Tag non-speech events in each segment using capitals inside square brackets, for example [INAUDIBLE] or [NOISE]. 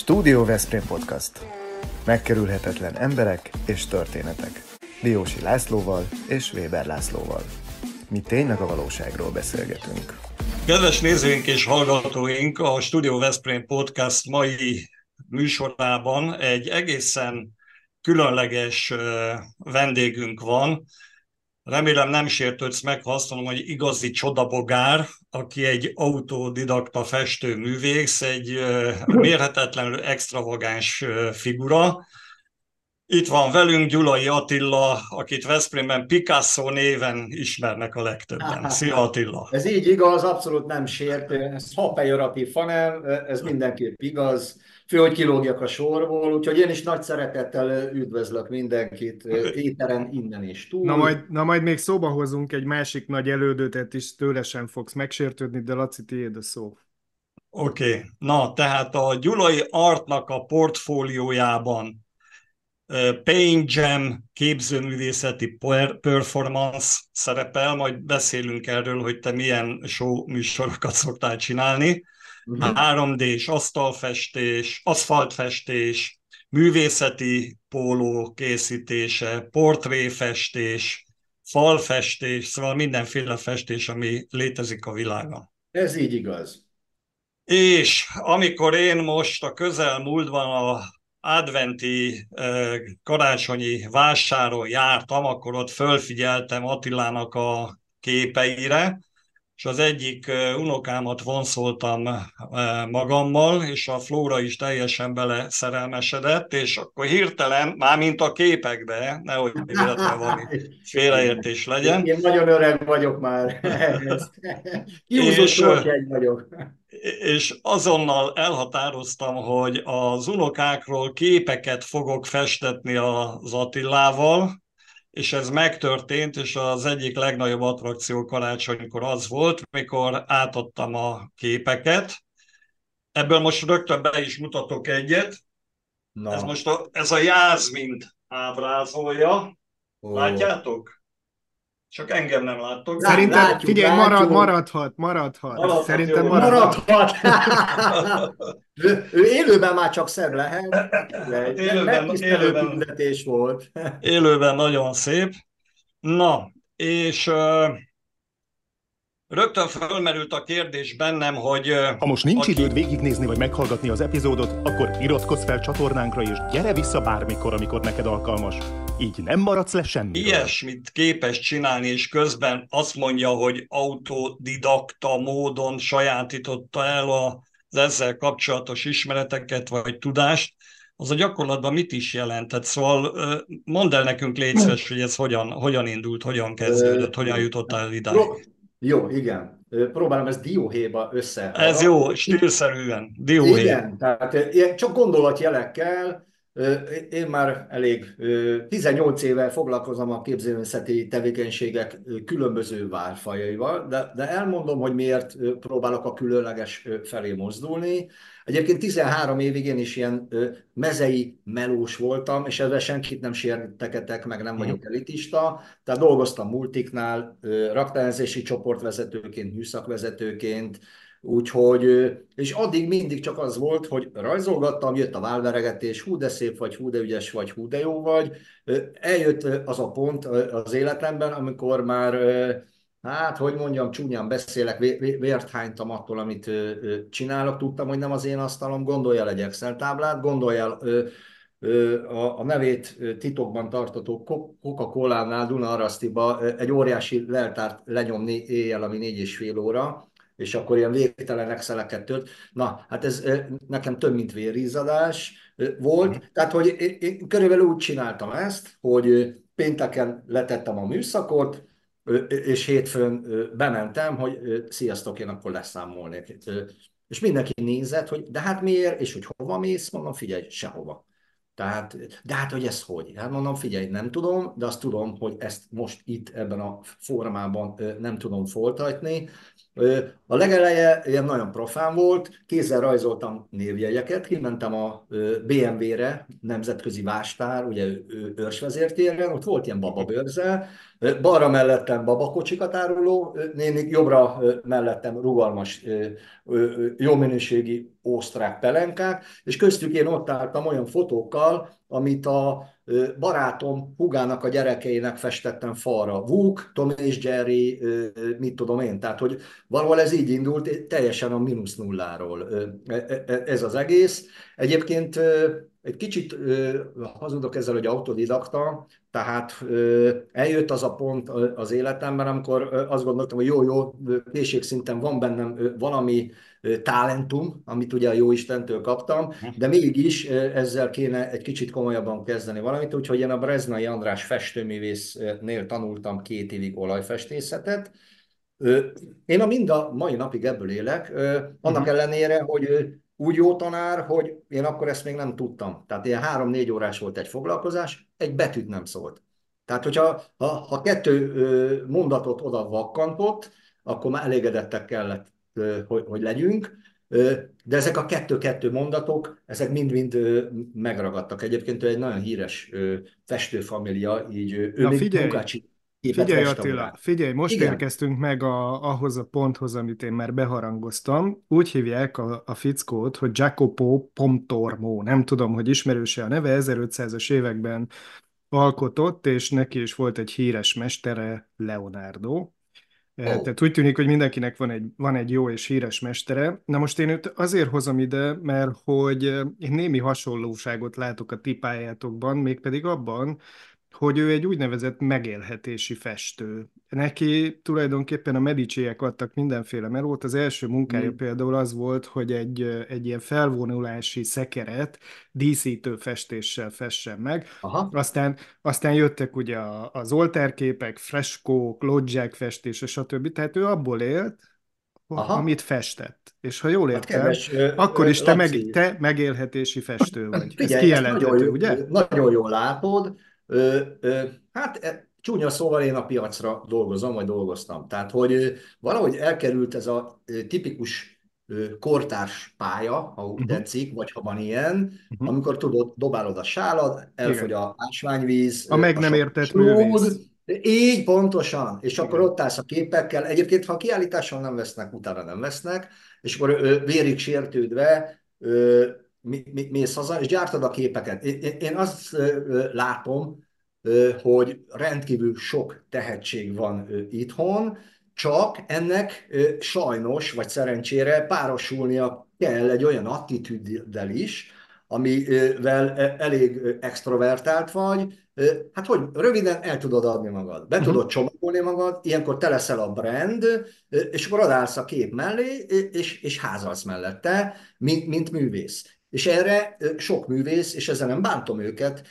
Stúdió Veszprém Podcast. Megkerülhetetlen emberek és történetek. Diósi Lászlóval és Weber Lászlóval. Mi tényleg a valóságról beszélgetünk. Kedves nézőink és hallgatóink, a Studio Veszprém Podcast mai műsorában egy egészen különleges vendégünk van, Remélem nem sértődsz meg, ha azt mondom, hogy igazi csodabogár, aki egy autodidakta festőművész, egy [CLEARS THROAT] mérhetetlenül extravagáns figura. Itt van velünk Gyulai Attila, akit Veszprémben Picasso néven ismernek a legtöbben. [LAUGHS] Szia Attila! Ez így igaz, abszolút nem sért. Ez ha pejoratív, hanem ez mindenképp igaz fő, hogy kilógjak a sorból, úgyhogy én is nagy szeretettel üdvözlök mindenkit éteren innen is túl. Na majd, na majd még szóba hozunk egy másik nagy elődötet is, tőle sem fogsz megsértődni, de Laci, tiéd a szó. Oké, okay. na tehát a Gyulai Artnak a portfóliójában Paint Jam képzőművészeti performance szerepel, majd beszélünk erről, hogy te milyen show műsorokat szoktál csinálni uh-huh. 3D-s asztalfestés, aszfaltfestés, művészeti póló készítése, portréfestés, falfestés, szóval mindenféle festés, ami létezik a világon. Ez így igaz. És amikor én most a közelmúltban a adventi karácsonyi vásáron jártam, akkor ott fölfigyeltem Attilának a képeire, és az egyik unokámat vonszoltam magammal, és a Flóra is teljesen bele szerelmesedett, és akkor hirtelen, már mint a képekbe, nehogy véletlenül valami [LAUGHS] félreértés legyen. Én nagyon öreg vagyok már. [LAUGHS] Egy vagyok. És azonnal elhatároztam, hogy az unokákról képeket fogok festetni az Attilával, és ez megtörtént, és az egyik legnagyobb attrakció karácsonykor az volt, mikor átadtam a képeket. Ebből most rögtön be is mutatok egyet. Na. Ez most a, ez a Jászmint ábrázolja. Oh. Látjátok? Csak engem nem láttok. Szerintem, látjuk, figyelj, marad, maradhat, maradhat. maradhat Szerintem jó. maradhat. [LAUGHS] ő, ő élőben már csak szebb lehet. Élőben, élőben, volt. élőben nagyon szép. Na, és uh, Rögtön felmerült a kérdés bennem, hogy... Ha most nincs aki... időd végignézni vagy meghallgatni az epizódot, akkor iratkozz fel csatornánkra, és gyere vissza bármikor, amikor neked alkalmas. Így nem maradsz le semmi. Ilyesmit képes csinálni, és közben azt mondja, hogy autodidakta módon sajátította el az ezzel kapcsolatos ismereteket vagy tudást, az a gyakorlatban mit is jelentett? Szóval mondd el nekünk légy hogy ez hogyan, hogyn indult, hogyan kezdődött, hogyan jutottál el idáig. Jó, igen. Próbálom ezt dióhéba össze. Ez jó, stílszerűen. Dióhé. Igen, tehát csak gondolatjelekkel, én már elég 18 éve foglalkozom a képzőművészeti tevékenységek különböző várfajaival, de, de elmondom, hogy miért próbálok a különleges felé mozdulni. Egyébként 13 évig én is ilyen mezei melós voltam, és ezzel senkit nem sérteketek, meg nem vagyok elitista. Tehát dolgoztam multiknál, raktárenzési csoportvezetőként, műszakvezetőként, Úgyhogy, és addig mindig csak az volt, hogy rajzolgattam, jött a válveregetés, hú de szép vagy, hú de ügyes vagy, hú de jó vagy. Eljött az a pont az életemben, amikor már, hát, hogy mondjam, csúnyán beszélek, vért hánytam attól, amit csinálok. Tudtam, hogy nem az én asztalom, gondolja egy Excel táblát, gondolja a nevét titokban tartató Coca-Cola-nál Duna egy óriási leltárt lenyomni éjjel, ami négy és fél óra, és akkor ilyen végtelen exceleket tölt. Na, hát ez nekem több, mint vérízadás volt. Mm. Tehát, hogy én, én körülbelül úgy csináltam ezt, hogy pénteken letettem a műszakot, és hétfőn bementem, hogy sziasztok, én akkor leszámolnék. És mindenki nézett, hogy de hát miért, és hogy hova mész, mondom, figyelj, sehova. Tehát, de hát, hogy ez hogy? Hát mondom, figyelj, nem tudom, de azt tudom, hogy ezt most itt ebben a formában nem tudom folytatni, A legeleje ilyen nagyon profán volt, kézzel rajzoltam névjegyeket, kimentem a BMW-re, nemzetközi vástár, ugye őrsvezértéren, ott volt ilyen bababőrze, balra mellettem babakocsikat áruló nénik, jobbra mellettem rugalmas, jó minőségi osztrák pelenkák, és köztük én ott álltam olyan fotókkal, amit a barátom hugának a gyerekeinek festettem falra. Vuk, Tom és Jerry, mit tudom én. Tehát, hogy valahol ez így indult, teljesen a mínusz nulláról e, e, e, ez az egész. Egyébként egy kicsit hazudok ezzel, hogy autodidakta, tehát eljött az a pont az életemben, amikor azt gondoltam, hogy jó-jó, készségszinten van bennem valami talentum, amit ugye a jó Istentől kaptam, de mégis ezzel kéne egy kicsit komolyabban kezdeni valamit, úgyhogy én a Breznai András festőművésznél tanultam két évig olajfestészetet, én a mind a mai napig ebből élek, annak uh-huh. ellenére, hogy úgy jó tanár, hogy én akkor ezt még nem tudtam. Tehát ilyen három-négy órás volt egy foglalkozás, egy betűt nem szólt. Tehát, hogyha ha, ha kettő mondatot oda vakkantott, akkor már elégedettek kellett, hogy, hogy legyünk. De ezek a kettő-kettő mondatok, ezek mind-mind megragadtak. Egyébként ő egy nagyon híres festőfamília, így ő Na, még figyelj. Munkácsi Figyelj Attila, figyelj, most Igen. érkeztünk meg a, ahhoz a ponthoz, amit én már beharangoztam. Úgy hívják a, a fickót, hogy Jacopo Pontormo. Nem tudom, hogy ismerőse a neve, 1500-as években alkotott, és neki is volt egy híres mestere, Leonardo. Oh. Tehát úgy tűnik, hogy mindenkinek van egy, van egy jó és híres mestere. Na most én őt azért hozom ide, mert hogy én némi hasonlóságot látok a tipájátokban, mégpedig abban, hogy ő egy úgynevezett megélhetési festő. Neki tulajdonképpen a medicsiek adtak mindenféle melót. Az első munkája mm. például az volt, hogy egy, egy ilyen felvonulási szekeret díszítő festéssel fessen meg. Aha. Aztán, aztán jöttek ugye az oltárképek, freskók, lodzsák festése, stb. Tehát ő abból élt, Aha. amit festett. És ha jól hát értem, hát kedves, akkor is te, meg, te megélhetési festő vagy. Figyelj, Ez kijelenthető, ugye? Nagyon jól látod Ö, ö, hát e, csúnya szóval én a piacra dolgozom, vagy dolgoztam. Tehát, hogy valahogy elkerült ez a tipikus kortárs pálya, ha úgy uh-huh. tetszik, vagy ha van ilyen, uh-huh. amikor tudod, dobálod a sálad, elfogy a ásványvíz. A meg nem értett művész. Így pontosan, és Igen. akkor ott állsz a képekkel. Egyébként, ha a kiállításon nem vesznek, utána nem vesznek, és akkor vérig sértődve mész haza, és gyártad a képeket. Én azt látom, hogy rendkívül sok tehetség van itthon, csak ennek sajnos, vagy szerencsére párosulnia kell egy olyan attitűddel is, amivel elég extrovertált vagy, hát hogy röviden el tudod adni magad, be uh-huh. tudod csomagolni magad, ilyenkor te leszel a brand, és akkor a kép mellé, és, és házalsz mellette, mint, mint művész. És erre sok művész, és ezzel nem bántom őket,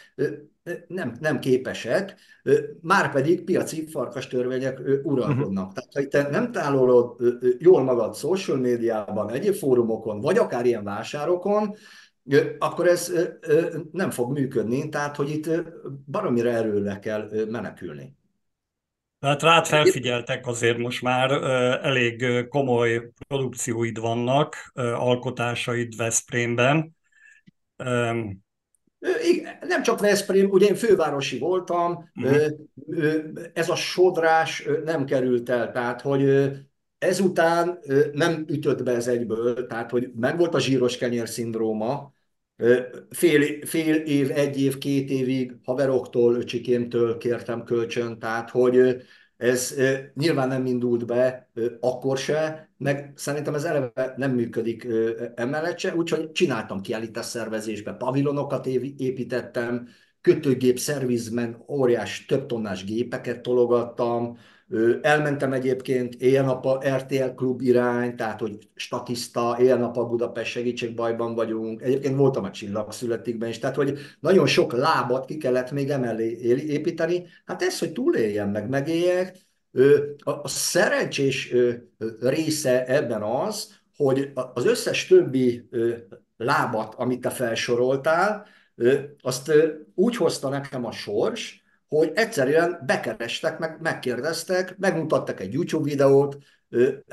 nem, nem képesek, már pedig piaci farkas törvények uralkodnak. Tehát, ha te nem tálolod jól magad social médiában, egyéb fórumokon, vagy akár ilyen vásárokon, akkor ez nem fog működni, tehát hogy itt baromira erőle kell menekülni. Tehát rád felfigyeltek azért most már elég komoly produkcióid vannak, alkotásaid Veszprémben. Nem csak Veszprém, ugye én fővárosi voltam, uh-huh. ez a sodrás nem került el, tehát hogy ezután nem ütött be ez egyből, tehát hogy megvolt a zsíros kenyér szindróma, fél, fél év, egy év, két évig haveroktól, öcsikémtől kértem kölcsön, tehát hogy ez nyilván nem indult be akkor se, meg szerintem ez eleve nem működik emellett se, úgyhogy csináltam kiállítás szervezésbe, pavilonokat építettem, kötőgép szervizben óriás több tonnás gépeket tologattam, Elmentem egyébként éjjel a RTL klub irány, tehát hogy statiszta, éjjel a Budapest segítség bajban vagyunk. Egyébként voltam a csillagszületikben is, tehát hogy nagyon sok lábat ki kellett még emellé építeni. Hát ez, hogy túléljen meg, megéljek, a szerencsés része ebben az, hogy az összes többi lábat, amit te felsoroltál, azt úgy hozta nekem a sors, hogy egyszerűen bekerestek, meg megkérdeztek, megmutattak egy YouTube videót,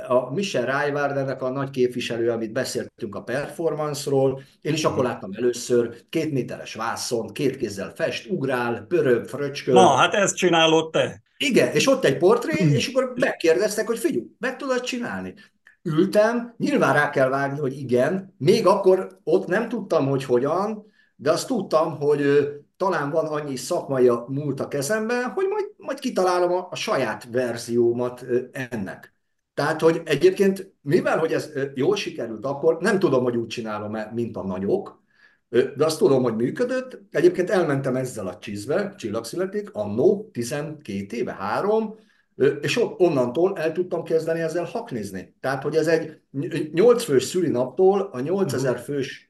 a Michel Rijwaardernek a nagy képviselő, amit beszéltünk a performance-ról, én is akkor láttam először, két méteres vászon, két kézzel fest, ugrál, pörög, fröcsköl. Na, hát ezt csinálod te. Igen, és ott egy portré, és akkor megkérdeztek, hogy figyelj, meg tudod csinálni? Ültem, nyilván rá kell vágni, hogy igen, még akkor ott nem tudtam, hogy hogyan, de azt tudtam, hogy talán van annyi szakmai múlt a kezemben, hogy majd, majd kitalálom a, a saját verziómat ennek. Tehát, hogy egyébként, mivel hogy ez jól sikerült akkor, nem tudom, hogy úgy csinálom-e, mint a nagyok, de azt tudom, hogy működött. Egyébként elmentem ezzel a csizbe, csillagszületik, annó 12 éve, három, és onnantól el tudtam kezdeni ezzel haknizni. Tehát, hogy ez egy 8 fős szülinaptól a 8000 mhm. fős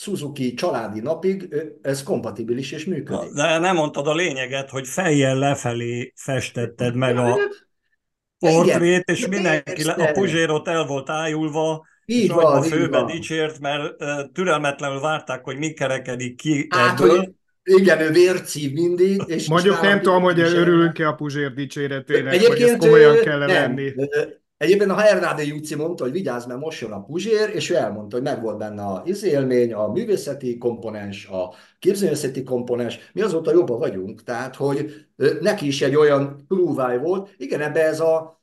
Suzuki családi napig ez kompatibilis és működik. De nem mondtad a lényeget, hogy fejjel lefelé festetted meg a portrét, és mindenki, a Puzsérot el volt ájulva, így van, a főbe dicsért, mert türelmetlenül várták, hogy mi kerekedik ki hát, ebből. Hogy igen, ő vércív mindig. És Mondjuk nem tudom, hogy örülünk-e a Puzsér dicséretének, Egyébként, hogy ezt komolyan kell venni. Egyébként a Hernádi Júci mondta, hogy vigyázz, mert most jön a Puzsér, és ő elmondta, hogy megvolt benne a izélmény, a művészeti komponens, a képzőművészeti komponens, mi azóta jobban vagyunk, tehát hogy neki is egy olyan trúváj volt. Igen, ebbe ez a,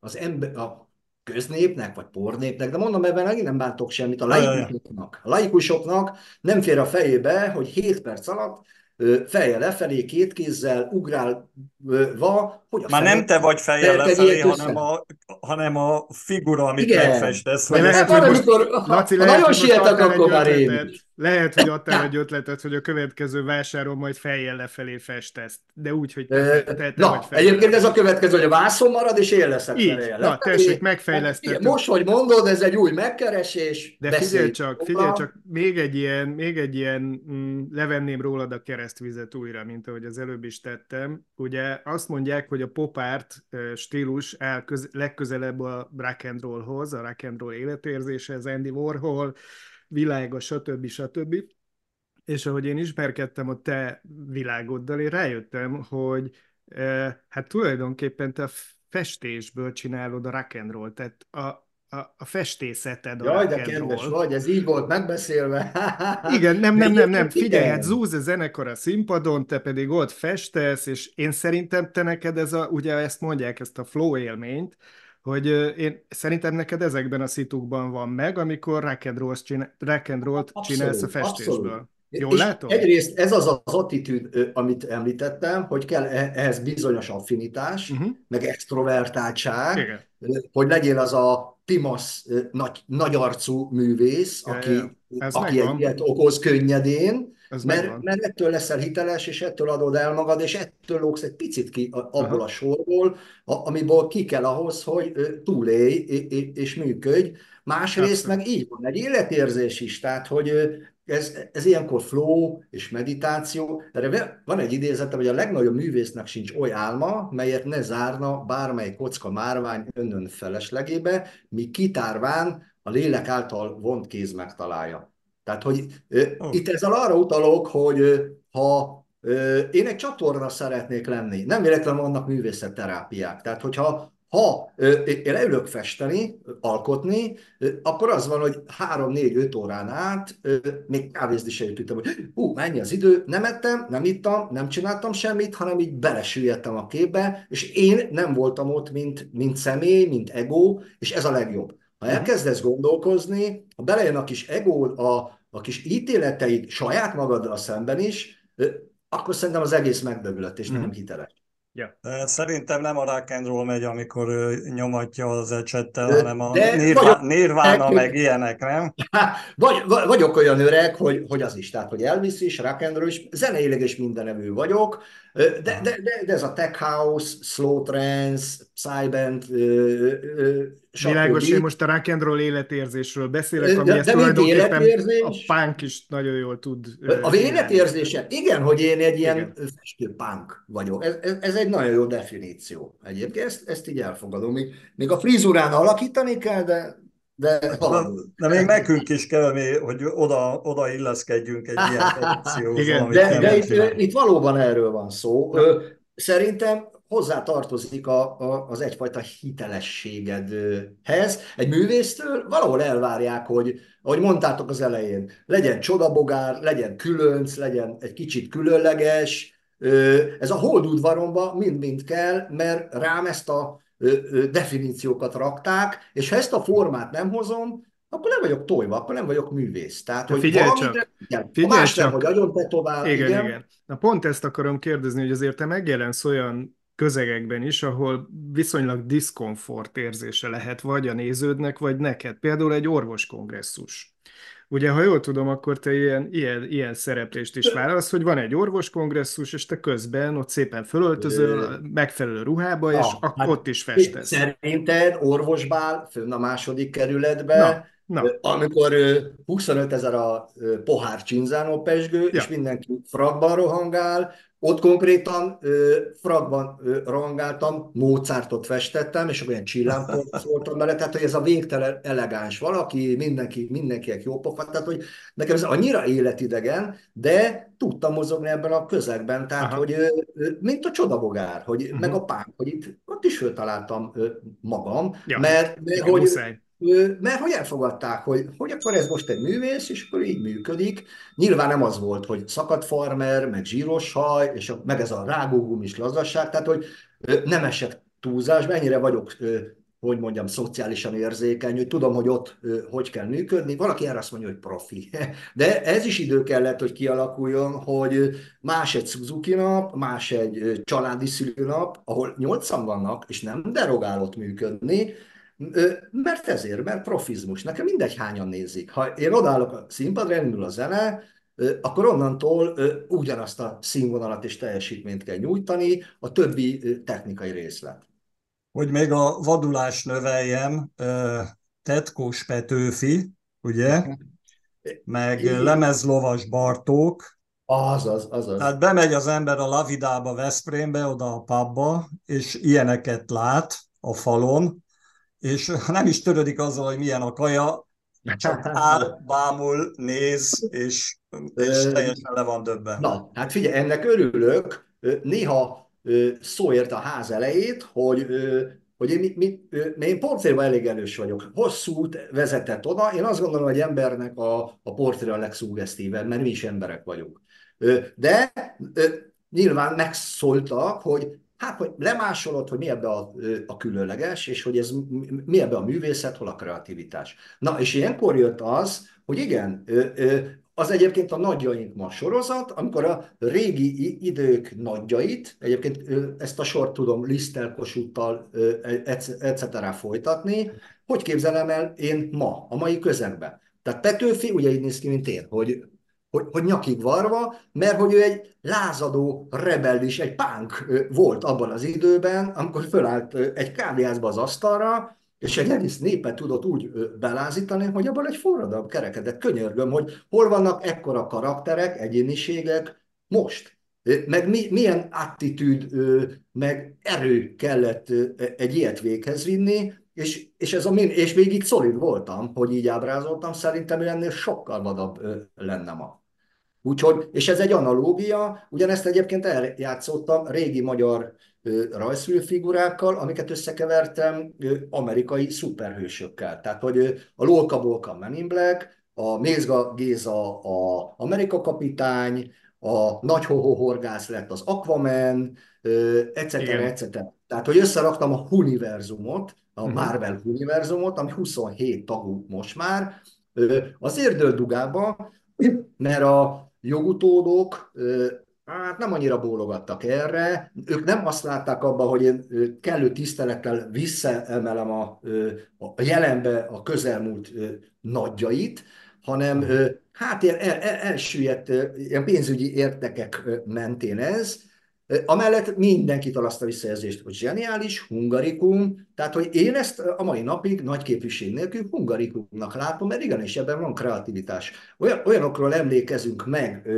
az ember, a köznépnek, vagy pornépnek, de mondom, ebben megint nem bántok semmit, a laikusoknak. A laikusoknak nem fér a fejébe, hogy 7 perc alatt feje lefelé, két kézzel, ugrálva, hogy a Már nem te vagy feje lefelé, hanem a, hanem a figura, amit Igen. megfestesz. De lehet, hogy most, Laci, lehet, nagyon sietek, akkor már én Lehet, hogy adtál egy ötletet, hogy a következő vásáron majd fejjel lefelé festesz, de úgy, hogy te, te, te Na, vagy fejjel. egyébként ez a következő, hogy a vászon marad, és én leszek Így, fejjel. Na, tessék, megfejlesztettem. Most, hogy mondod, ez egy új megkeresés. De figyelj csak, figyelj csak, még egy ilyen, még egy ilyen mm, levenném rólad a keresztvizet újra, mint ahogy az előbb is tettem. Ugye azt mondják, hogy a pop art stílus áll köz, legközelebb a rock and rollhoz, a rock and roll életérzése, az Andy Warhol, világa, stb. stb. És ahogy én ismerkedtem a te világoddal, én rájöttem, hogy hát tulajdonképpen te a festésből csinálod a rock and roll, tehát a, a, a festészeted. A Jaj, de kedves vagy, ez így volt megbeszélve. [LAUGHS] Igen, nem, nem, nem, nem, figyelj, hát Zúz a zenekar a színpadon, te pedig ott festesz, és én szerintem te neked ez a, ugye ezt mondják, ezt a flow élményt, hogy én szerintem neked ezekben a szitukban van meg, amikor rock and roll csinál, rock and roll csinálsz a festésből. Abszolút. Jól látom? Egyrészt ez az az attitűd, amit említettem, hogy kell e-, ehhez bizonyos affinitás, uh-huh. meg extrovertáltság, Igen. hogy legyél az a Timasz nagy, nagyarcú művész, ja, aki, ja. aki egy ilyet okoz könnyedén, mert, mert ettől leszel hiteles, és ettől adod el magad, és ettől lóksz egy picit ki abból Aha. a sorból, amiből ki kell ahhoz, hogy túlélj és működj. Másrészt meg így van, egy életérzés is, tehát hogy ez, ez ilyenkor flow és meditáció. Erre van egy idézetem, hogy a legnagyobb művésznek sincs oly álma, melyet ne zárna bármely kocka márvány önön feleslegébe, mi kitárván a lélek által vont kéz megtalálja. Tehát, hogy oh. itt ezzel arra utalok, hogy ha én egy csatorna szeretnék lenni, nem véletlenül vannak művészetterápiák. Tehát, hogyha ha én leülök festeni, alkotni, akkor az van, hogy három, négy, öt órán át még kávézni se jutottam, hogy hú, mennyi az idő, nem ettem, nem ittam, nem csináltam semmit, hanem így belesüllyedtem a képbe, és én nem voltam ott, mint, mint személy, mint ego, és ez a legjobb. Ha elkezdesz gondolkozni, ha belejön a kis ego, a, a kis ítéleteid saját magaddal szemben is, akkor szerintem az egész megdöglött, és nem mhm. hiteles. Ja. Szerintem nem a rock and roll megy, amikor ő nyomatja az ecsettel, hanem a nirvana, nirvana meg ilyenek, nem? Vagy, vagyok olyan öreg, hogy, hogy az is, tehát hogy Elvis is, rock and roll is, zeneileg is mindenevő vagyok, de, de, de, de ez a tech house, slow trance, Cybent, Világos, én most a rock and roll életérzésről beszélek, ami de, ezt de tulajdonképpen életérzés, a punk is nagyon jól tud. A életérzése, igen, hogy én egy ilyen festő punk vagyok. Ez, ez, ez, egy nagyon jó definíció egyébként, ezt, ezt így elfogadom. Még, még a frizurán alakítani kell, de de, de, de még nekünk is kell, hogy oda, oda illeszkedjünk egy ilyen [LAUGHS] pozícióhoz. Igen, de, de itt, itt valóban erről van szó. Szerintem hozzá tartozik a, a, az egyfajta hitelességedhez. Egy művésztől valahol elvárják, hogy, ahogy mondtátok az elején, legyen csodabogár, legyen különc, legyen egy kicsit különleges. Ez a holdudvaromba mind-mind kell, mert rám ezt a definíciókat rakták, és ha ezt a formát nem hozom, akkor nem vagyok tojva, akkor nem vagyok művész. Tehát, hogy figyelj csak, de, figyelj más csak. Nem, hogy agyon tovább. Igen, igen, igen. Na pont ezt akarom kérdezni, hogy azért te megjelensz olyan közegekben is, ahol viszonylag diszkomfort érzése lehet vagy a néződnek, vagy neked. Például egy orvoskongresszus. Ugye, ha jól tudom, akkor te ilyen, ilyen, ilyen szereplést is vállalsz, hogy van egy orvoskongresszus, és te közben ott szépen fölöltözöl, megfelelő ruhába, és ah, hát ott is festesz. Szerinted orvosbál fönn a második kerületben, Na Na. Amikor 25 ezer a pohár csinzánó pesgő, ja. és mindenki frakban rohangál, ott konkrétan frakban rohangáltam, Mozartot festettem, és olyan csillámpont [LAUGHS] szóltam bele, tehát hogy ez a végtelen elegáns valaki, mindenki, mindenkinek jó pofa, tehát hogy nekem ez annyira életidegen, de tudtam mozogni ebben a közegben, tehát Aha. hogy mint a csodabogár, hogy uh-huh. meg a pánk, hogy itt ott is föltaláltam magam, ja, mert, mert hogy, muszáj mert hogy elfogadták, hogy, hogy akkor ez most egy művész, és akkor így működik. Nyilván nem az volt, hogy szakadt farmer, meg zsíros haj, és a, meg ez a rágógumis lazasság, tehát hogy nem esett túlzás, mennyire vagyok hogy mondjam, szociálisan érzékeny, hogy tudom, hogy ott hogy kell működni. Valaki erre azt mondja, hogy profi. [LAUGHS] De ez is idő kellett, hogy kialakuljon, hogy más egy Suzuki nap, más egy családi szülőnap, ahol nyolcan vannak, és nem derogálott működni, mert ezért, mert profizmus. Nekem mindegy hányan nézik. Ha én odállok a színpadra, elindul a zene, akkor onnantól ugyanazt a színvonalat és teljesítményt kell nyújtani, a többi technikai részlet. Hogy még a vadulás növeljem, Tetkós Petőfi, ugye, meg Igen. Lemezlovas Bartók, Azaz, azaz. Tehát bemegy az ember a Lavidába, Veszprémbe, oda a pubba, és ilyeneket lát a falon, és nem is törődik azzal, hogy milyen a kaja, csak áll, bámul, néz, és, és teljesen le van döbben. Na, hát figyelj, ennek örülök. Néha szóért a ház elejét, hogy hogy én, mi, mi, én portréban elég erős vagyok. Hosszú út vezetett oda. Én azt gondolom, hogy embernek a, a portré a legszúgesztívebb, mert mi is emberek vagyunk. De nyilván megszóltak, hogy hát, hogy lemásolod, hogy mi ebbe a, a különleges, és hogy ez mi ebbe a művészet, hol a kreativitás. Na, és ilyenkor jött az, hogy igen, az egyébként a nagyjaink ma sorozat, amikor a régi idők nagyjait, egyébként ezt a sort tudom Lisztel, Kossuthtal, etc. folytatni, hogy képzelem el én ma, a mai közegben. Tehát Petőfi ugye így néz ki, mint én, hogy hogy, hogy nyakig varva, mert hogy ő egy lázadó rebellis, egy pánk volt abban az időben, amikor fölállt egy kávéházba az asztalra, és egy egész népet tudott úgy belázítani, hogy abban egy forradalom kerekedett. Könyörgöm, hogy hol vannak ekkora karakterek, egyéniségek most. Meg mi, milyen attitűd, meg erő kellett egy ilyet véghez vinni, és, és, ez a min, és végig szolid voltam, hogy így ábrázoltam, szerintem ő ennél sokkal vadabb lenne ma. Úgyhogy, és ez egy analógia, ugyanezt egyébként eljátszottam régi magyar rajzfilmfigurákkal, amiket összekevertem amerikai szuperhősökkel. Tehát, hogy a Lolka Bolka Men in Black, a Mézga Géza a Amerika kapitány, a Nagy Hoho Horgász lett az Aquaman, etc. etc. Tehát, hogy összeraktam a univerzumot, a uh-huh. Marvel univerzumot, ami 27 tagú most már, azért dölt dugába, mert a jogutódok hát nem annyira bólogattak erre, ők nem azt látták abba, hogy én kellő tisztelettel visszaemelem a, a jelenbe a közelmúlt nagyjait, hanem hát ilyen el, el, elsüllyedt ilyen pénzügyi értekek mentén ez, Amellett mindenkitől azt a visszajelzést, hogy zseniális, hungarikum, tehát hogy én ezt a mai napig nagy képviség nélkül hungarikumnak látom, mert igenis ebben van kreativitás. Olyan, olyanokról emlékezünk meg,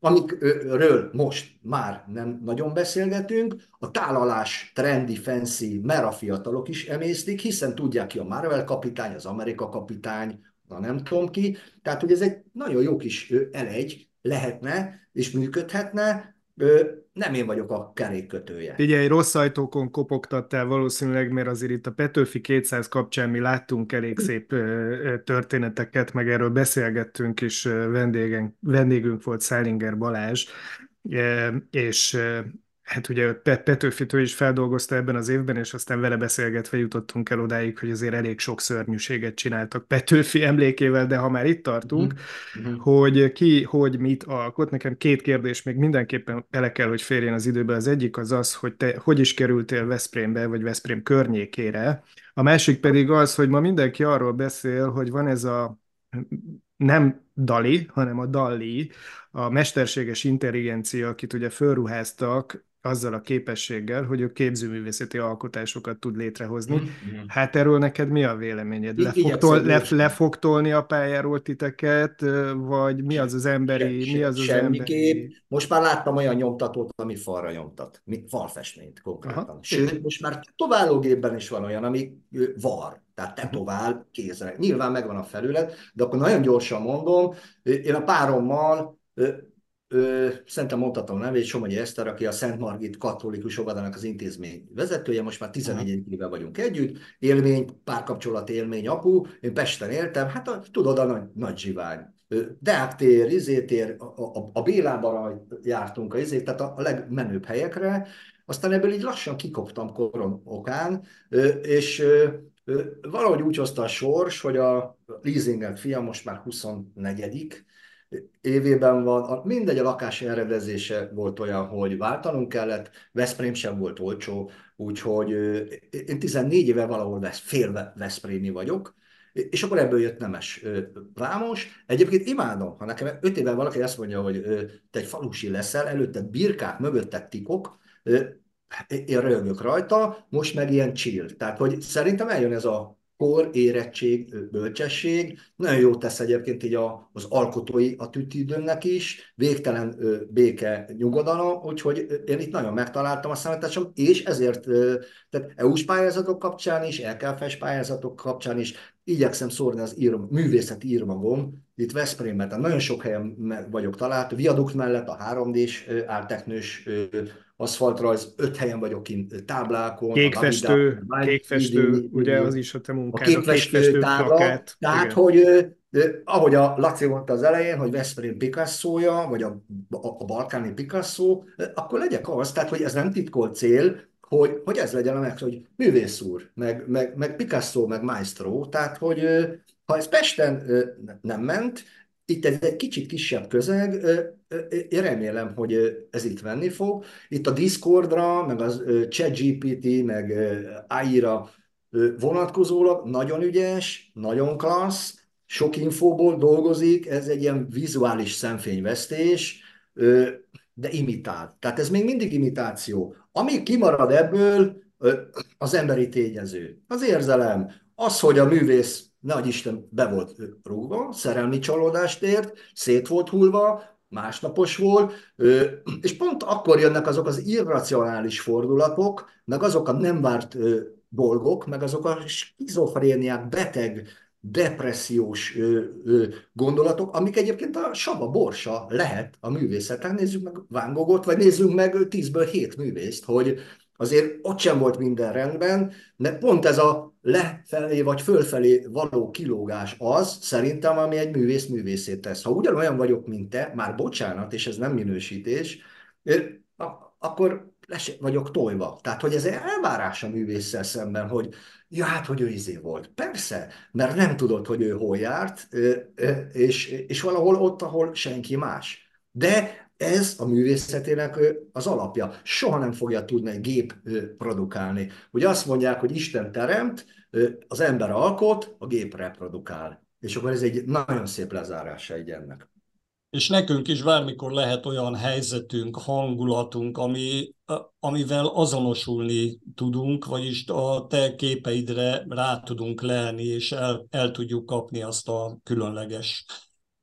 amikről most már nem nagyon beszélgetünk, a tálalás trendi, fancy, mert a fiatalok is emésztik, hiszen tudják ki a Marvel kapitány, az Amerika kapitány, na nem tudom ki, tehát hogy ez egy nagyon jó kis elegy lehetne és működhetne, nem én vagyok a kerékkötője. egy rossz ajtókon kopogtattál valószínűleg, mert azért itt a Petőfi 200 kapcsán mi láttunk elég szép történeteket, meg erről beszélgettünk is, vendégünk, vendégünk volt Szálinger Balázs, és hát ugye Petőfitő is feldolgozta ebben az évben, és aztán vele beszélgetve jutottunk el odáig, hogy azért elég sok szörnyűséget csináltak Petőfi emlékével, de ha már itt tartunk, mm-hmm. hogy ki, hogy mit alkot, nekem két kérdés még mindenképpen bele kell, hogy férjen az időbe. Az egyik az az, hogy te hogy is kerültél Veszprémbe, vagy Veszprém környékére. A másik pedig az, hogy ma mindenki arról beszél, hogy van ez a nem Dali, hanem a Dalli, a mesterséges intelligencia, akit ugye fölruháztak azzal a képességgel, hogy ő képzőművészeti alkotásokat tud létrehozni. Mm-hmm. Hát erről neked mi a véleményed? Le fog, tol, le, le fog tolni a pályáról titeket, vagy mi az az emberi... Se, mi az az semmiképp. Emberi... Most már láttam olyan nyomtatót, ami falra nyomtat. falfestményt konkrétan. Aha. Sőt, most már továllógépben is van olyan, ami var. Tehát tetovál kézre. Nyilván megvan a felület, de akkor nagyon gyorsan mondom, én a párommal Ö, szerintem mondhatom nevét, Somogyi Eszter, aki a Szent Margit katolikus óvodának az intézmény vezetője, most már 14 éve vagyunk együtt, élmény, párkapcsolat élmény apu, én Pesten éltem, hát a, tudod, a nagy, nagy zsivány. Deák tér, Izétér, a, a, a Bélában jártunk a izét, tehát a, a legmenőbb helyekre, aztán ebből így lassan kikoptam korom okán, és valahogy úgy hozta a sors, hogy a leasinget fia most már 24 évében van, mindegy, a lakás eredezése volt olyan, hogy váltanunk kellett, Veszprém sem volt olcsó, úgyhogy én 14 éve valahol vesz, fél Veszprémi vagyok, és akkor ebből jött Nemes Vámos. Egyébként imádom, ha nekem 5 éve valaki azt mondja, hogy te egy falusi leszel, előtted birkák, mögötted tikok, én rögök rajta, most meg ilyen chill. Tehát, hogy szerintem eljön ez a kor, érettség, bölcsesség. Nagyon jó tesz egyébként így a, az alkotói a tütidőmnek is, végtelen béke, nyugodalom, úgyhogy én itt nagyon megtaláltam a számításom, és ezért tehát EU-s pályázatok kapcsán is, LKF-es pályázatok kapcsán is igyekszem szórni az ír, művészeti írmagom, itt Veszprémben, tehát nagyon sok helyen vagyok talált, viadukt mellett a 3D-s álteknős aszfaltrajz, öt helyen vagyok kint táblákon. Kékfestő, a kékfestő, ugye az is a te munkád, a kékfestő, a kékfestő tábla, plakát. Tehát, igen. hogy ahogy a Laci mondta az elején, hogy Veszprém Picasso-ja, vagy a, a, a balkáni Picasso, akkor legyek az, tehát hogy ez nem titkolt cél, hogy, hogy ez legyen a meg, hogy művész úr, meg, meg, meg Picasso, meg Maestro, tehát hogy ha ez Pesten nem ment, itt ez egy kicsit kisebb közeg, én remélem, hogy ez itt venni fog. Itt a Discordra, meg az ChatGPT, meg AI-ra vonatkozólag nagyon ügyes, nagyon klassz, sok infóból dolgozik, ez egy ilyen vizuális szemfényvesztés, de imitál. Tehát ez még mindig imitáció. Ami kimarad ebből, az emberi tényező, az érzelem, az, hogy a művész nagy Isten be volt rúgva, szerelmi csalódást ért, szét volt hullva, másnapos volt, és pont akkor jönnek azok az irracionális fordulatok, meg azok a nem várt dolgok, meg azok a skizofréniák, beteg, depressziós gondolatok, amik egyébként a Saba Borsa lehet a művészeten. Nézzük meg Van Goghot, vagy nézzünk meg 10-ből 7 művészt, hogy azért ott sem volt minden rendben, de pont ez a lefelé vagy fölfelé való kilógás az, szerintem, ami egy művész művészét tesz. Ha ugyanolyan vagyok, mint te, már bocsánat, és ez nem minősítés, akkor les vagyok tojva. Tehát, hogy ez egy elvárás a művésszel szemben, hogy ja, hát, hogy ő izé volt. Persze, mert nem tudod, hogy ő hol járt, és, és valahol ott, ahol senki más. De ez a művészetének az alapja. Soha nem fogja tudni egy gép produkálni. Ugye azt mondják, hogy Isten teremt, az ember alkot, a gép reprodukál. És akkor ez egy nagyon szép lezárása egy ennek. És nekünk is bármikor lehet olyan helyzetünk, hangulatunk, ami, amivel azonosulni tudunk, vagyis a te képeidre rá tudunk lelni, és el, el tudjuk kapni azt a különleges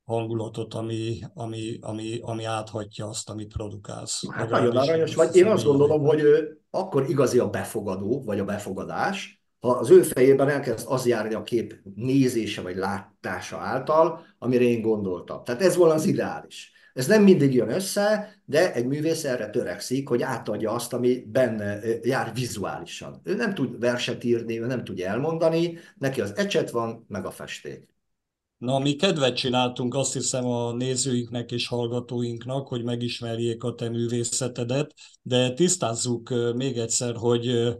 hangulatot, ami, ami, ami, ami áthatja azt, amit produkálsz. Hát nagyon aranyos vagy. Én azt gondolom, hogy akkor igazi a befogadó, vagy a befogadás, ha az ő fejében elkezd az járni a kép nézése vagy látása által, amire én gondoltam. Tehát ez volna az ideális. Ez nem mindig jön össze, de egy művész erre törekszik, hogy átadja azt, ami benne jár vizuálisan. Ő nem tud verset írni, ő nem tudja elmondani, neki az ecset van, meg a festék. Na, mi kedvet csináltunk azt hiszem a nézőinknek és hallgatóinknak, hogy megismerjék a te művészetedet, de tisztázzuk még egyszer, hogy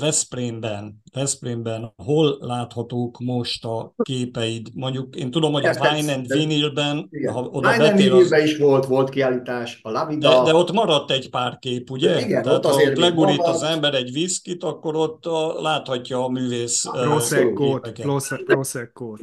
Veszprémben, Veszprémben hol láthatók most a képeid? Mondjuk én tudom, hogy a Wine and Vinylben, ha oda Wine and az... is volt, volt kiállítás, a Lavida. De, de ott maradt egy pár kép, ugye? Igen, Tehát ott ha ott legurít az ember egy viszkit, akkor ott a, láthatja a művész Prosecco-t, prosecco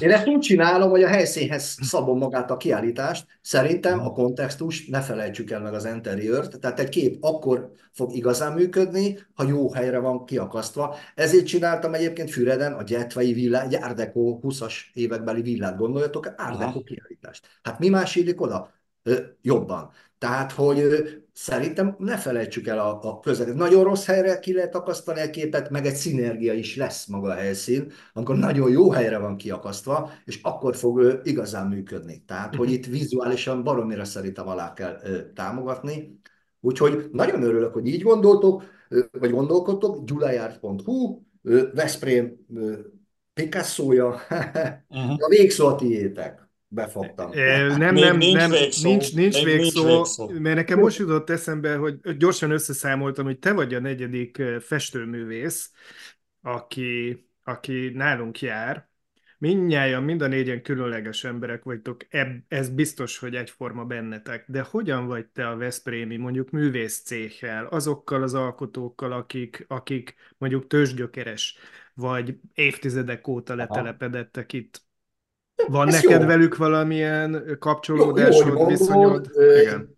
Én ezt úgy csinálom, hogy a helyszínhez szabom magát a kiállítást. Szerintem a kontextus, ne felejtsük el meg az interiört, tehát egy kép akkor fog igazán működni, ha jó helyre van kiakasztva. Ezért csináltam egyébként Füreden a Gyetvei villát, egy Art 20-as évekbeli villát, gondoljatok, Art kiállítást. Hát mi más illik oda? Ö, jobban. Tehát, hogy ö, szerintem ne felejtsük el a, a között. Nagyon rossz helyre ki lehet akasztani a képet, meg egy szinergia is lesz maga a helyszín, amikor nagyon jó helyre van kiakasztva, és akkor fog ö, igazán működni. Tehát, hogy itt vizuálisan baromira szerintem alá kell ö, támogatni. Úgyhogy nagyon örülök, hogy így gondoltok vagy gondolkodtok, gyulajárd.hu, Veszprém Picasso-ja, uh-huh. [LAUGHS] a végszó a tiétek. Befogtam. Nem, nem, nincs nem, végszó. nincs, nincs, végszó, nincs végszó, mert nekem most jutott eszembe, hogy gyorsan összeszámoltam, hogy te vagy a negyedik festőművész, aki, aki nálunk jár, Mindnyájan, mind a négyen különleges emberek vagytok, ez biztos, hogy egyforma bennetek, de hogyan vagy te a Veszprémi, mondjuk művészcéhel, azokkal az alkotókkal, akik, akik mondjuk tőzsgyökeres, vagy évtizedek óta letelepedettek itt? Van ez neked jó. velük valamilyen kapcsolódásod, jó, jó, viszonyod? Igen.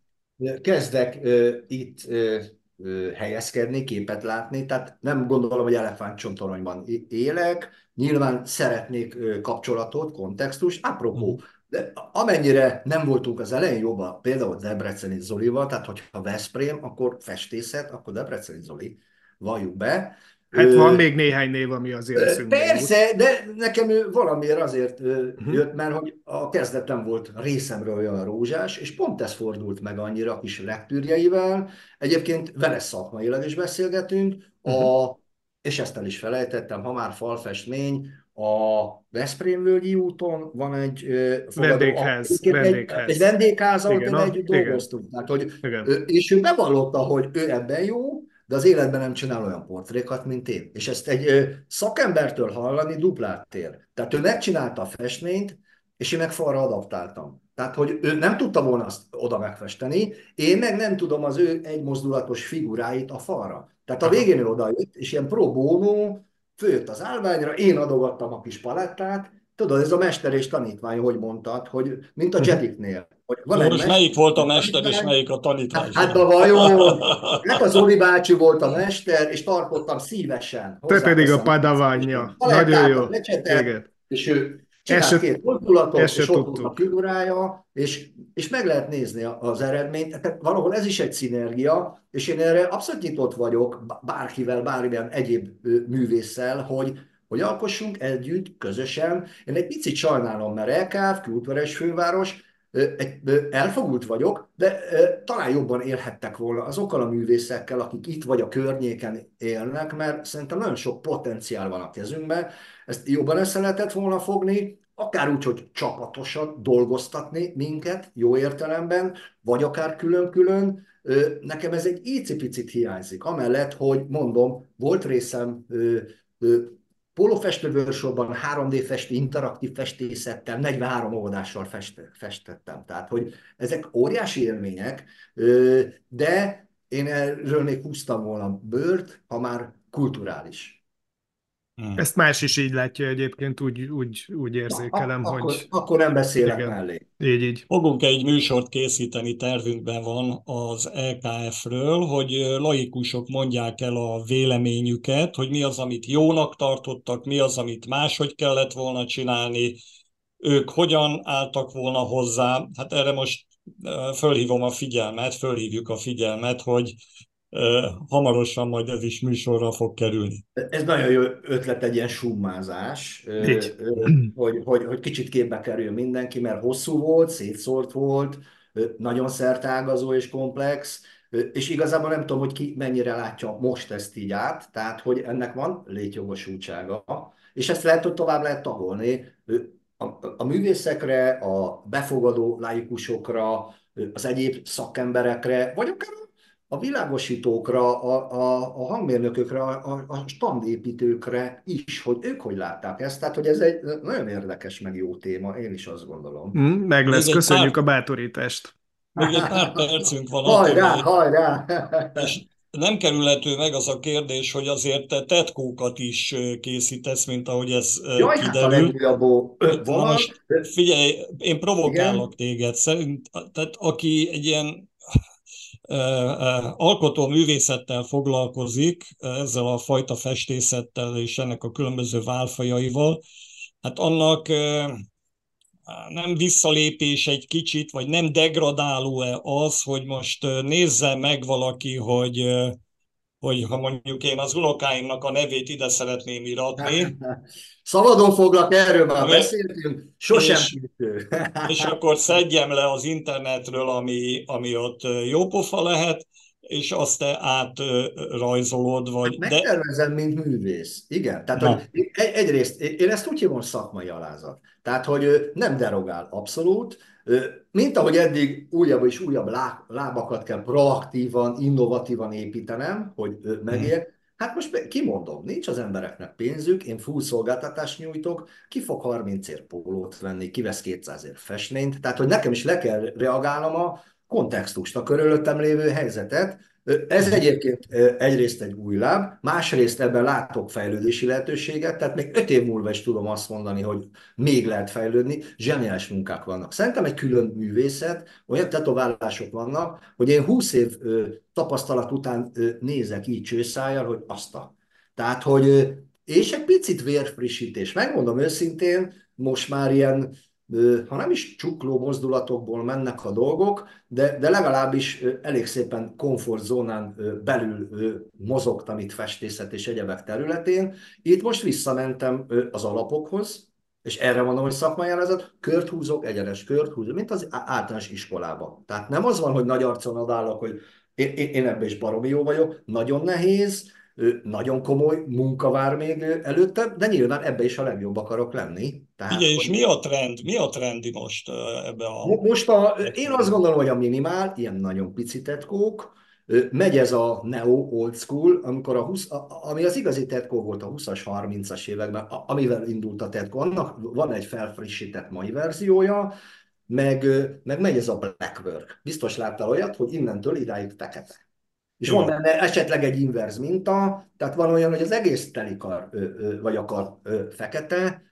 Kezdek itt uh, helyezkedni, képet látni, tehát nem gondolom, hogy elefántcsontoronyban élek, nyilván szeretnék kapcsolatot, kontextus, apropó, mhm. de amennyire nem voltunk az elején jobban, például Debreceni Zolival, tehát hogyha Veszprém, akkor festészet, akkor Debreceni Zoli, valljuk be, Hát van még néhány név, ami azért eszünkbe Persze, jut. de nekem ő valamiért azért uh-huh. jött, mert hogy a kezdetem volt részemről olyan rózsás, és pont ez fordult meg annyira a kis lektűrjeivel. Egyébként vele szakmailag is beszélgetünk, uh-huh. És ezt el is felejtettem, ha már falfestmény, a Veszprémvölgyi úton van egy fogadó, vendégház, egy, vendégház. egy vendégház, ahol igen, együtt dolgoztunk. Tehát, hogy, igen. És ő bevallotta, hogy ő ebben jó, de az életben nem csinál olyan portrékat, mint én. És ezt egy szakembertől hallani duplát ér. Tehát ő megcsinálta a festményt, és én meg falra adaptáltam. Tehát, hogy ő nem tudta volna azt oda megfesteni, én meg nem tudom az ő egymozdulatos figuráit a falra. Tehát a végén ő odajött, és ilyen pro bono főtt az állványra, én adogattam a kis palettát, tudod, ez a mester és tanítvány, hogy mondtad, hogy mint a mhm. Jediknél. Hogy van most melyik volt a mester, és melyik a tanítvány? Hát, hát a vajon, [LAUGHS] hát az Zoli bácsi volt a mester, és tartottam szívesen. Te pedig a padaványja. Nagyon jó. És ő csinált se, két fordulatot, és ott volt a figurája, és, és meg lehet nézni az eredményt. Tehát valahol ez is egy szinergia, és én erre abszolút nyitott vagyok bárkivel, bármilyen egyéb művésszel, hogy hogy alkossunk együtt, közösen. Én egy picit sajnálom, mert LKF, kültveres főváros, elfogult vagyok, de talán jobban élhettek volna azokkal a művészekkel, akik itt vagy a környéken élnek, mert szerintem nagyon sok potenciál van a kezünkben. Ezt jobban össze lehetett volna fogni, akár úgy, hogy csapatosan dolgoztatni minket, jó értelemben, vagy akár külön-külön. Nekem ez egy icipicit hiányzik. Amellett, hogy mondom, volt részem Pólófestővőrsorban 3D festő, interaktív festészettel, 43 oldással fest, festettem. Tehát, hogy ezek óriási élmények, de én erről még húztam volna bőrt, ha már kulturális. Hmm. Ezt más is így látja egyébként, úgy, úgy, úgy érzékelem, Na, hogy... Akkor, akkor nem beszélek igen. mellé. Így, így. Fogunk egy műsort készíteni, tervünkben van az LKF-ről, hogy laikusok mondják el a véleményüket, hogy mi az, amit jónak tartottak, mi az, amit máshogy kellett volna csinálni, ők hogyan álltak volna hozzá. Hát erre most fölhívom a figyelmet, fölhívjuk a figyelmet, hogy hamarosan majd ez is műsorra fog kerülni. Ez nagyon jó ötlet, egy ilyen summázás, hogy, hogy, hogy kicsit képbe kerül mindenki, mert hosszú volt, szétszórt volt, nagyon szertágazó és komplex, és igazából nem tudom, hogy ki mennyire látja most ezt így át, tehát hogy ennek van létjogosultsága, és ezt lehet, hogy tovább lehet tagolni a, a művészekre, a befogadó laikusokra, az egyéb szakemberekre, vagy akár a világosítókra, a, a, a hangmérnökökre, a, a standépítőkre is, hogy ők hogy látták ezt. Tehát, hogy ez egy nagyon érdekes, meg jó téma, én is azt gondolom. Mm, meg lesz, Még köszönjük pár, a bátorítást. Még egy pár percünk van. Hajrá, hajrá! És nem kerülhető meg az a kérdés, hogy azért te tetkókat is készítesz, mint ahogy ez Jaj, kiderül. Hát a most figyelj, én provokálok Igen? téged. Szerint, tehát aki egy ilyen alkotó művészettel foglalkozik, ezzel a fajta festészettel és ennek a különböző válfajaival, hát annak nem visszalépés egy kicsit, vagy nem degradáló-e az, hogy most nézze meg valaki, hogy hogy ha mondjuk én az unokáimnak a nevét ide szeretném iratni. [LAUGHS] Szabadon foglak, erről már beszéltünk, sosem és, [LAUGHS] és akkor szedjem le az internetről, ami, ami ott jópofa lehet, és azt te átrajzolod, vagy... Hát megtervezem, de... mint művész. Igen, tehát hogy egy, egyrészt én ezt úgy hívom szakmai alázat. Tehát, hogy nem derogál abszolút, mint ahogy eddig újabb és újabb lábakat kell proaktívan, innovatívan építenem, hogy megér. Hát most kimondom, nincs az embereknek pénzük, én full szolgáltatást nyújtok, ki fog 30 ér pólót venni, ki vesz 200 ér festményt, tehát hogy nekem is le kell reagálnom a kontextust, a körülöttem lévő helyzetet, ez egyébként egyrészt egy új láb, másrészt ebben látok fejlődési lehetőséget, tehát még öt év múlva is tudom azt mondani, hogy még lehet fejlődni, zseniális munkák vannak. Szerintem egy külön művészet, olyan tetoválások vannak, hogy én 20 év tapasztalat után nézek így csőszájjal, hogy azt a. Tehát, hogy és egy picit vérfrissítés. Megmondom őszintén, most már ilyen ha nem is csukló mozdulatokból mennek a dolgok, de, de legalábbis elég szépen komfortzónán belül mozogtam itt festészet és egyebek területén. Itt most visszamentem az alapokhoz, és erre mondom, hogy szakmai jelezet, kört húzok, egyenes kört húzok, mint az általános iskolában. Tehát nem az van, hogy nagy arcon adálok, hogy én, én ebben is baromi jó vagyok, nagyon nehéz, nagyon komoly munka vár még előtte, de nyilván ebbe is a legjobb akarok lenni. Tehát, Igen, és mi a trend? Mi a trendi most ebbe a... Most a, én azt gondolom, hogy a minimál, ilyen nagyon pici tetkók, megy ez a neo old school, amikor a 20, ami az igazi tetkó volt a 20-as, 30-as években, amivel indult a tetkó, annak van egy felfrissített mai verziója, meg, meg megy ez a black work. Biztos láttál olyat, hogy innentől idáig fekete. És van benne esetleg egy inverz minta, tehát van olyan, hogy az egész telikar vagy akar fekete,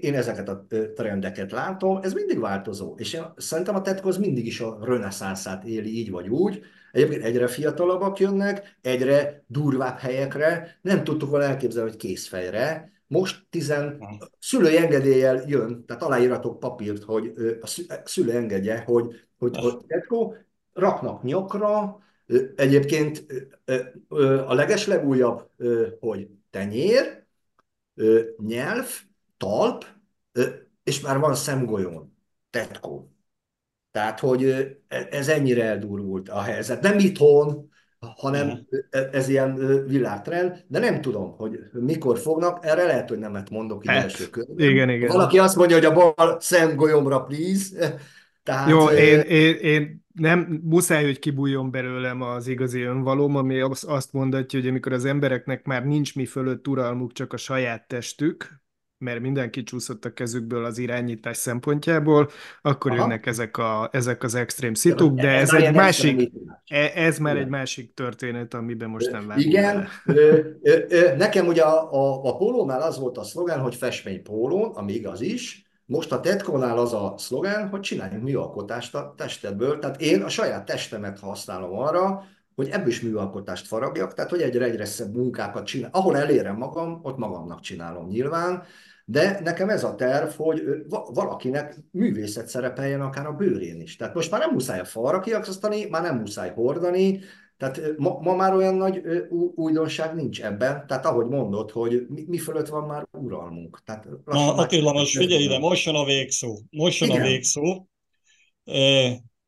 én ezeket a trendeket látom, ez mindig változó, és én szerintem a tetkoz mindig is a reneszánszát éli így vagy úgy. Egyébként egyre fiatalabbak jönnek, egyre durvább helyekre, nem tudtuk volna elképzelni, hogy készfejre. Most tizen szülői engedéllyel jön, tehát aláíratok papírt, hogy a szülő engedje, hogy, hogy, hogy tetko, raknak nyakra, Egyébként a legeslegújabb, hogy tenyér, nyelv, talp, és már van szemgolyón, tetkó. Tehát, hogy e, ez ennyire eldurvult a helyzet. Nem itthon, hanem mhm. e, ez ilyen világtrend, de nem tudom, hogy mikor fognak, erre lehet, hogy nemet mondok így hát, első körben. Igen, igen. Valaki azt mondja, hogy a bal szemgolyomra, please. Tehát, Jó, én, én, én nem muszáj, hogy kibújjon belőlem az igazi önvalóm, ami azt mondatja, hogy amikor az embereknek már nincs mi fölött uralmuk, csak a saját testük, mert mindenki csúszott a kezükből az irányítás szempontjából, akkor Aha. jönnek ezek, a, ezek az extrém szituk, de ez, ez egy másik, e, ez már egy másik történet, amiben most nem látom. Igen, ö, ö, ö, nekem ugye a, a, a pólónál az volt a szlogán, hogy festmény pólón, ami igaz is, most a Tetkonál az a szlogán, hogy csináljunk műalkotást a testedből, tehát én a saját testemet használom arra, hogy ebből is műalkotást faragjak, tehát hogy egyre egyre szebb munkákat csinál. Ahol elérem magam, ott magamnak csinálom nyilván, de nekem ez a terv, hogy valakinek művészet szerepeljen akár a bőrén is. Tehát most már nem muszáj a falra kiakasztani, már nem muszáj hordani, Tehát ma, ma már olyan nagy újdonság nincs ebben, tehát ahogy mondod, hogy mi, mi fölött van már uralmunk. Tehát Na Attila, most figyelj ide, most jön a végszó. Most jön Igen. a végszó.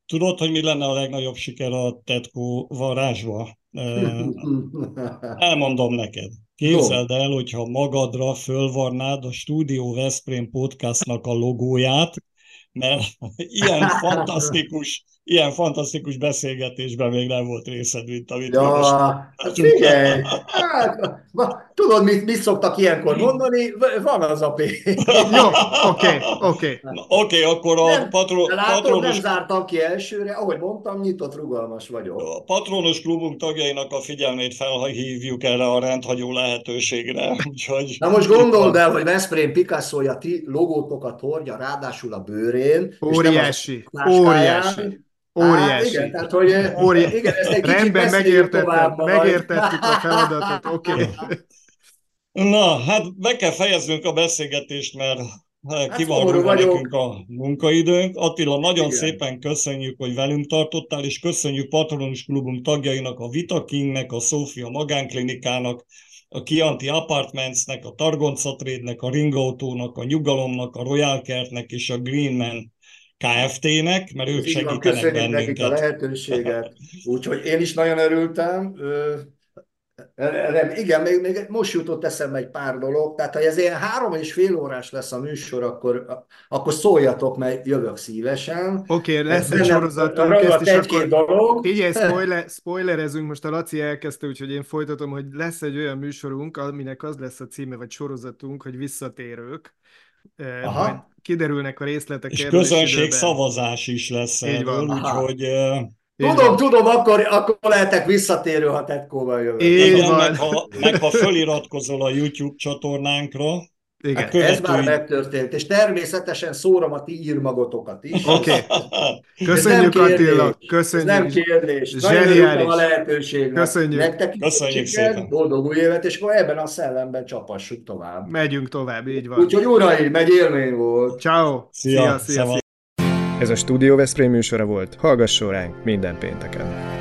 Tudod, hogy mi lenne a legnagyobb siker a Tetco varázsba? [LAUGHS] Elmondom neked. Képzeld el, hogyha magadra fölvarnád a Studio Veszprém podcastnak a logóját, mert [LAUGHS] ilyen [LAUGHS] fantasztikus, ilyen fantasztikus beszélgetésben még nem volt részed, mint amit ja, most... Hát figyelj! Hát, tudod, mit, mit szoktak ilyenkor mondani? Van az a pénz. [LAUGHS] Jó, oké, oké. Oké, akkor a nem, patro, látod, patronus... nem zártam ki elsőre, ahogy mondtam, nyitott, rugalmas vagyok. A patronus klubunk tagjainak a figyelmét felhívjuk erre a rendhagyó lehetőségre. [LAUGHS] Úgyhogy... Na most gondold el, hogy Veszprém Picasso-ja ti logótokat hordja, ráadásul a bőrén. Óriási, óriási. Óriási. Á, igen, tehát, hogy, Óriási. Igen, ezt egy Rendben megértetted, megértettük a feladatot, oké. Okay. Na, hát be kell fejeznünk a beszélgetést, mert hát ki van nekünk a munkaidőnk. Attila, nagyon Igen. szépen köszönjük, hogy velünk tartottál, és köszönjük Patronus Klubunk tagjainak, a Vita Kingnek, a Szófia Magánklinikának, a Kianti Apartmentsnek, a Targonca Trade-nek, a Ringautónak, a Nyugalomnak, a Royal Kertnek és a Greenman Kft-nek, mert ők segítenek Köszönjük bennünket. nekik a lehetőséget. Úgyhogy én is nagyon örültem. Nem, igen, még, még most jutott eszembe egy pár dolog, tehát ha ez ilyen három és fél órás lesz a műsor, akkor, akkor szóljatok, mert jövök szívesen. Oké, okay, lesz egy sorozatunk, ezt is akkor... dolog. Figyelj, spoiler, spoilerezünk, most a Laci elkezdte, úgyhogy én folytatom, hogy lesz egy olyan műsorunk, aminek az lesz a címe, vagy sorozatunk, hogy visszatérők. Aha. Majd kiderülnek a részletek. És közönség szavazás is lesz erről, úgyhogy... Tudom, tudom, akkor, akkor lehetek visszatérő, ha Tetkóval jövök. Igen, meg ha, meg ha föliratkozol a YouTube csatornánkra, igen. Hát ez már megtörtént, és természetesen szórom a ti írmagotokat is. Oké. Okay. Köszönjük Attila, köszönjük. Ez nem kérdés. Nagyon a lehetőség. Köszönjük. Nektek Köszönjük siker, szépen. Boldog új évet, és akkor ebben a szellemben csapassuk tovább. Megyünk tovább, így van. Úgyhogy uraim, egy élmény volt. Ciao. Szia, szia, szia. szia. Ez a Studio Veszprém műsora volt. Hallgasson ránk minden pénteken.